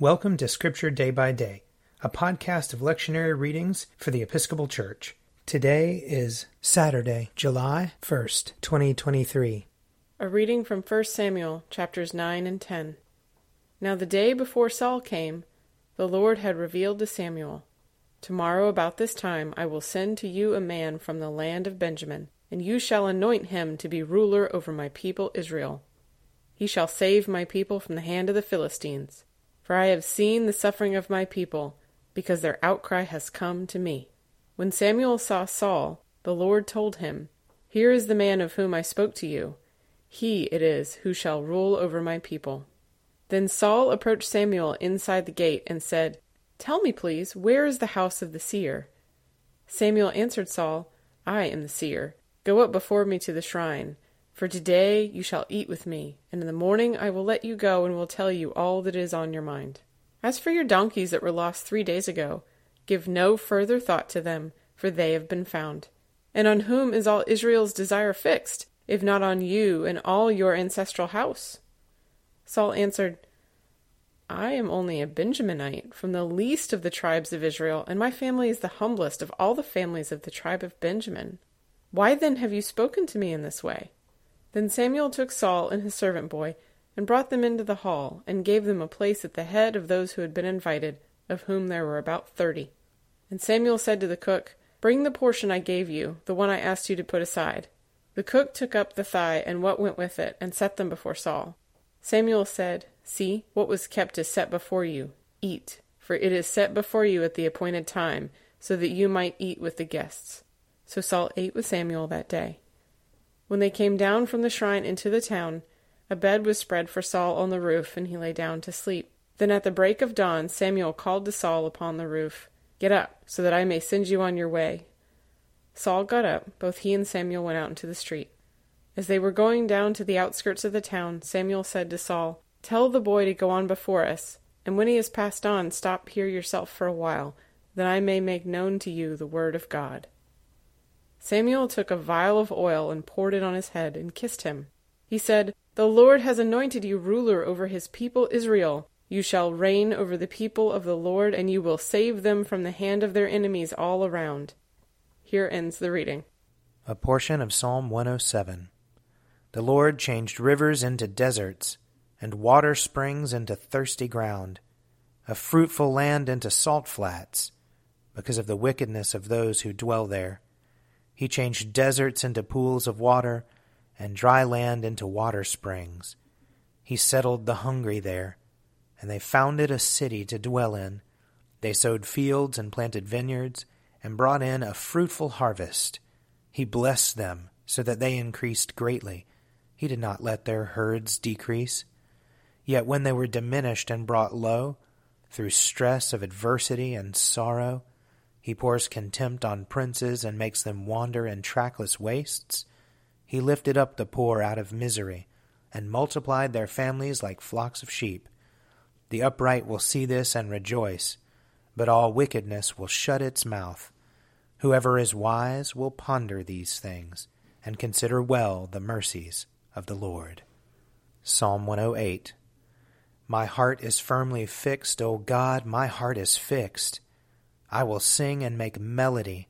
Welcome to Scripture Day by Day, a podcast of lectionary readings for the Episcopal Church. Today is Saturday, July 1st, 2023. A reading from 1 Samuel chapters 9 and 10. Now the day before Saul came, the Lord had revealed to Samuel, Tomorrow about this time I will send to you a man from the land of Benjamin, and you shall anoint him to be ruler over my people Israel. He shall save my people from the hand of the Philistines. For I have seen the suffering of my people, because their outcry has come to me. When Samuel saw Saul, the Lord told him, Here is the man of whom I spoke to you. He it is who shall rule over my people. Then Saul approached Samuel inside the gate and said, Tell me, please, where is the house of the seer? Samuel answered Saul, I am the seer. Go up before me to the shrine. For today you shall eat with me, and in the morning I will let you go and will tell you all that is on your mind. As for your donkeys that were lost three days ago, give no further thought to them, for they have been found. And on whom is all Israel's desire fixed, if not on you and all your ancestral house? Saul answered, I am only a Benjaminite, from the least of the tribes of Israel, and my family is the humblest of all the families of the tribe of Benjamin. Why then have you spoken to me in this way? Then Samuel took Saul and his servant boy, and brought them into the hall, and gave them a place at the head of those who had been invited, of whom there were about thirty. And Samuel said to the cook, Bring the portion I gave you, the one I asked you to put aside. The cook took up the thigh and what went with it, and set them before Saul. Samuel said, See, what was kept is set before you. Eat, for it is set before you at the appointed time, so that you might eat with the guests. So Saul ate with Samuel that day. When they came down from the shrine into the town, a bed was spread for Saul on the roof, and he lay down to sleep. Then at the break of dawn Samuel called to Saul upon the roof, Get up, so that I may send you on your way. Saul got up, both he and Samuel went out into the street. As they were going down to the outskirts of the town, Samuel said to Saul, Tell the boy to go on before us, and when he has passed on, stop here yourself for a while, that I may make known to you the word of God. Samuel took a vial of oil and poured it on his head and kissed him. He said, The Lord has anointed you ruler over his people Israel. You shall reign over the people of the Lord, and you will save them from the hand of their enemies all around. Here ends the reading. A portion of Psalm 107. The Lord changed rivers into deserts, and water springs into thirsty ground, a fruitful land into salt flats, because of the wickedness of those who dwell there. He changed deserts into pools of water, and dry land into water springs. He settled the hungry there, and they founded a city to dwell in. They sowed fields and planted vineyards, and brought in a fruitful harvest. He blessed them, so that they increased greatly. He did not let their herds decrease. Yet when they were diminished and brought low, through stress of adversity and sorrow, he pours contempt on princes and makes them wander in trackless wastes. He lifted up the poor out of misery and multiplied their families like flocks of sheep. The upright will see this and rejoice, but all wickedness will shut its mouth. Whoever is wise will ponder these things and consider well the mercies of the Lord. Psalm 108 My heart is firmly fixed, O God, my heart is fixed. I will sing and make melody.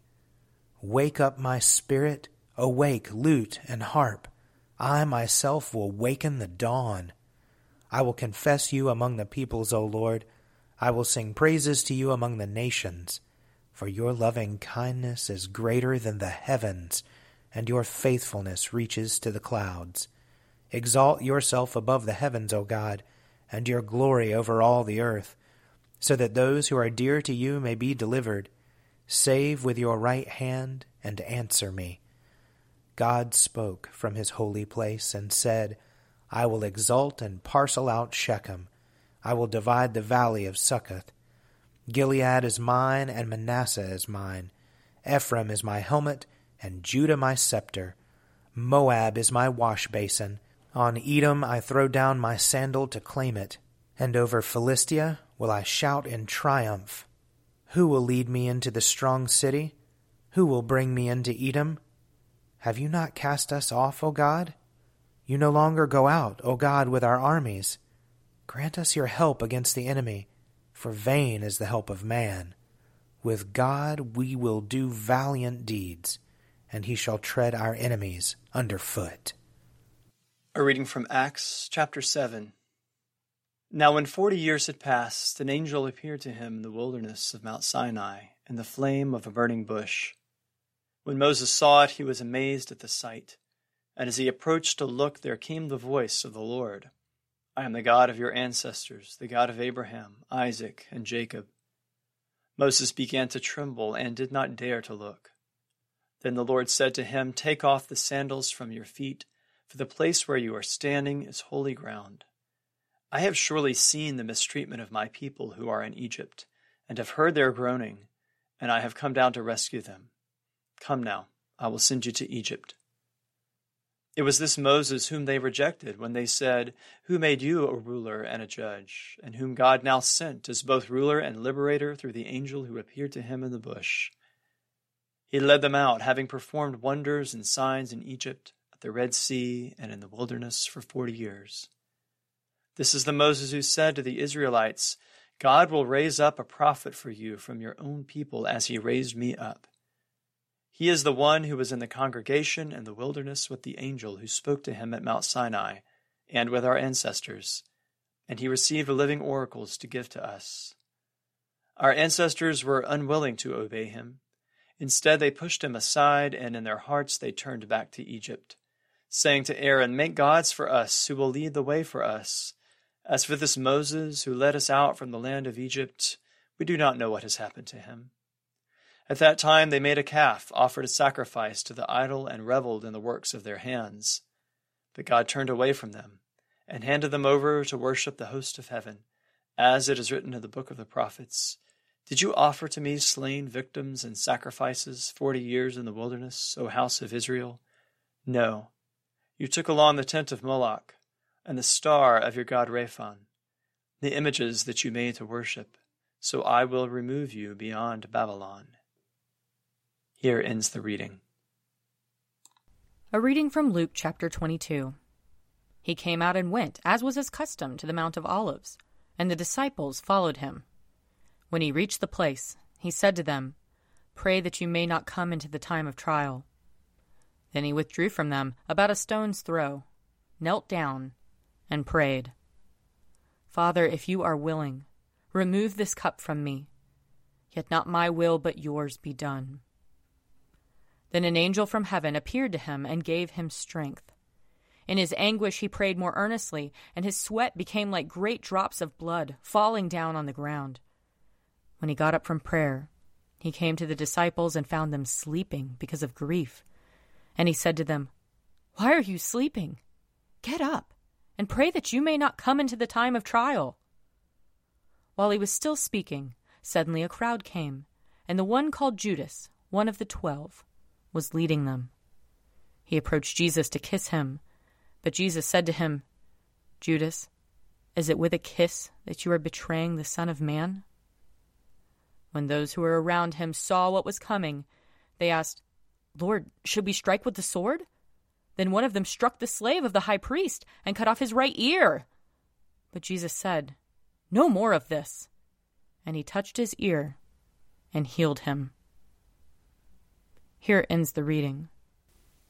Wake up my spirit, awake lute and harp. I myself will waken the dawn. I will confess you among the peoples, O Lord. I will sing praises to you among the nations. For your loving kindness is greater than the heavens, and your faithfulness reaches to the clouds. Exalt yourself above the heavens, O God, and your glory over all the earth so that those who are dear to you may be delivered. Save with your right hand and answer me. God spoke from his holy place and said, I will exalt and parcel out Shechem. I will divide the valley of Succoth. Gilead is mine, and Manasseh is mine. Ephraim is my helmet, and Judah my scepter. Moab is my wash basin. On Edom I throw down my sandal to claim it, and over Philistia will I shout in triumph. Who will lead me into the strong city? Who will bring me into Edom? Have you not cast us off, O God? You no longer go out, O God, with our armies. Grant us your help against the enemy, for vain is the help of man. With God we will do valiant deeds, and he shall tread our enemies under foot. A reading from Acts chapter 7. Now, when forty years had passed, an angel appeared to him in the wilderness of Mount Sinai in the flame of a burning bush. When Moses saw it, he was amazed at the sight. And as he approached to look, there came the voice of the Lord I am the God of your ancestors, the God of Abraham, Isaac, and Jacob. Moses began to tremble and did not dare to look. Then the Lord said to him, Take off the sandals from your feet, for the place where you are standing is holy ground. I have surely seen the mistreatment of my people who are in Egypt, and have heard their groaning, and I have come down to rescue them. Come now, I will send you to Egypt. It was this Moses whom they rejected when they said, Who made you a ruler and a judge, and whom God now sent as both ruler and liberator through the angel who appeared to him in the bush. He led them out, having performed wonders and signs in Egypt, at the Red Sea, and in the wilderness for forty years. This is the Moses who said to the Israelites, God will raise up a prophet for you from your own people as he raised me up. He is the one who was in the congregation in the wilderness with the angel who spoke to him at Mount Sinai and with our ancestors, and he received living oracles to give to us. Our ancestors were unwilling to obey him. Instead, they pushed him aside, and in their hearts they turned back to Egypt, saying to Aaron, Make gods for us who will lead the way for us. As for this Moses who led us out from the land of Egypt, we do not know what has happened to him. At that time they made a calf, offered a sacrifice to the idol, and reveled in the works of their hands. But God turned away from them, and handed them over to worship the host of heaven, as it is written in the book of the prophets. Did you offer to me slain victims and sacrifices forty years in the wilderness, O house of Israel? No. You took along the tent of Moloch and the star of your god Rephan, the images that you made to worship, so I will remove you beyond Babylon. Here ends the reading. A reading from Luke chapter 22. He came out and went, as was his custom, to the Mount of Olives, and the disciples followed him. When he reached the place, he said to them, Pray that you may not come into the time of trial. Then he withdrew from them about a stone's throw, knelt down, and prayed, Father, if you are willing, remove this cup from me. Yet not my will, but yours be done. Then an angel from heaven appeared to him and gave him strength. In his anguish, he prayed more earnestly, and his sweat became like great drops of blood falling down on the ground. When he got up from prayer, he came to the disciples and found them sleeping because of grief. And he said to them, Why are you sleeping? Get up and pray that you may not come into the time of trial. While he was still speaking, suddenly a crowd came, and the one called Judas, one of the twelve, was leading them. He approached Jesus to kiss him, but Jesus said to him, Judas, is it with a kiss that you are betraying the Son of Man? When those who were around him saw what was coming, they asked, Lord, should we strike with the sword? Then one of them struck the slave of the high priest and cut off his right ear. But Jesus said, No more of this. And he touched his ear and healed him. Here ends the reading.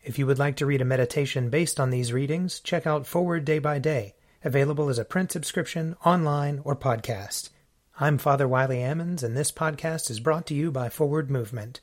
If you would like to read a meditation based on these readings, check out Forward Day by Day, available as a print subscription, online, or podcast. I'm Father Wiley Ammons, and this podcast is brought to you by Forward Movement.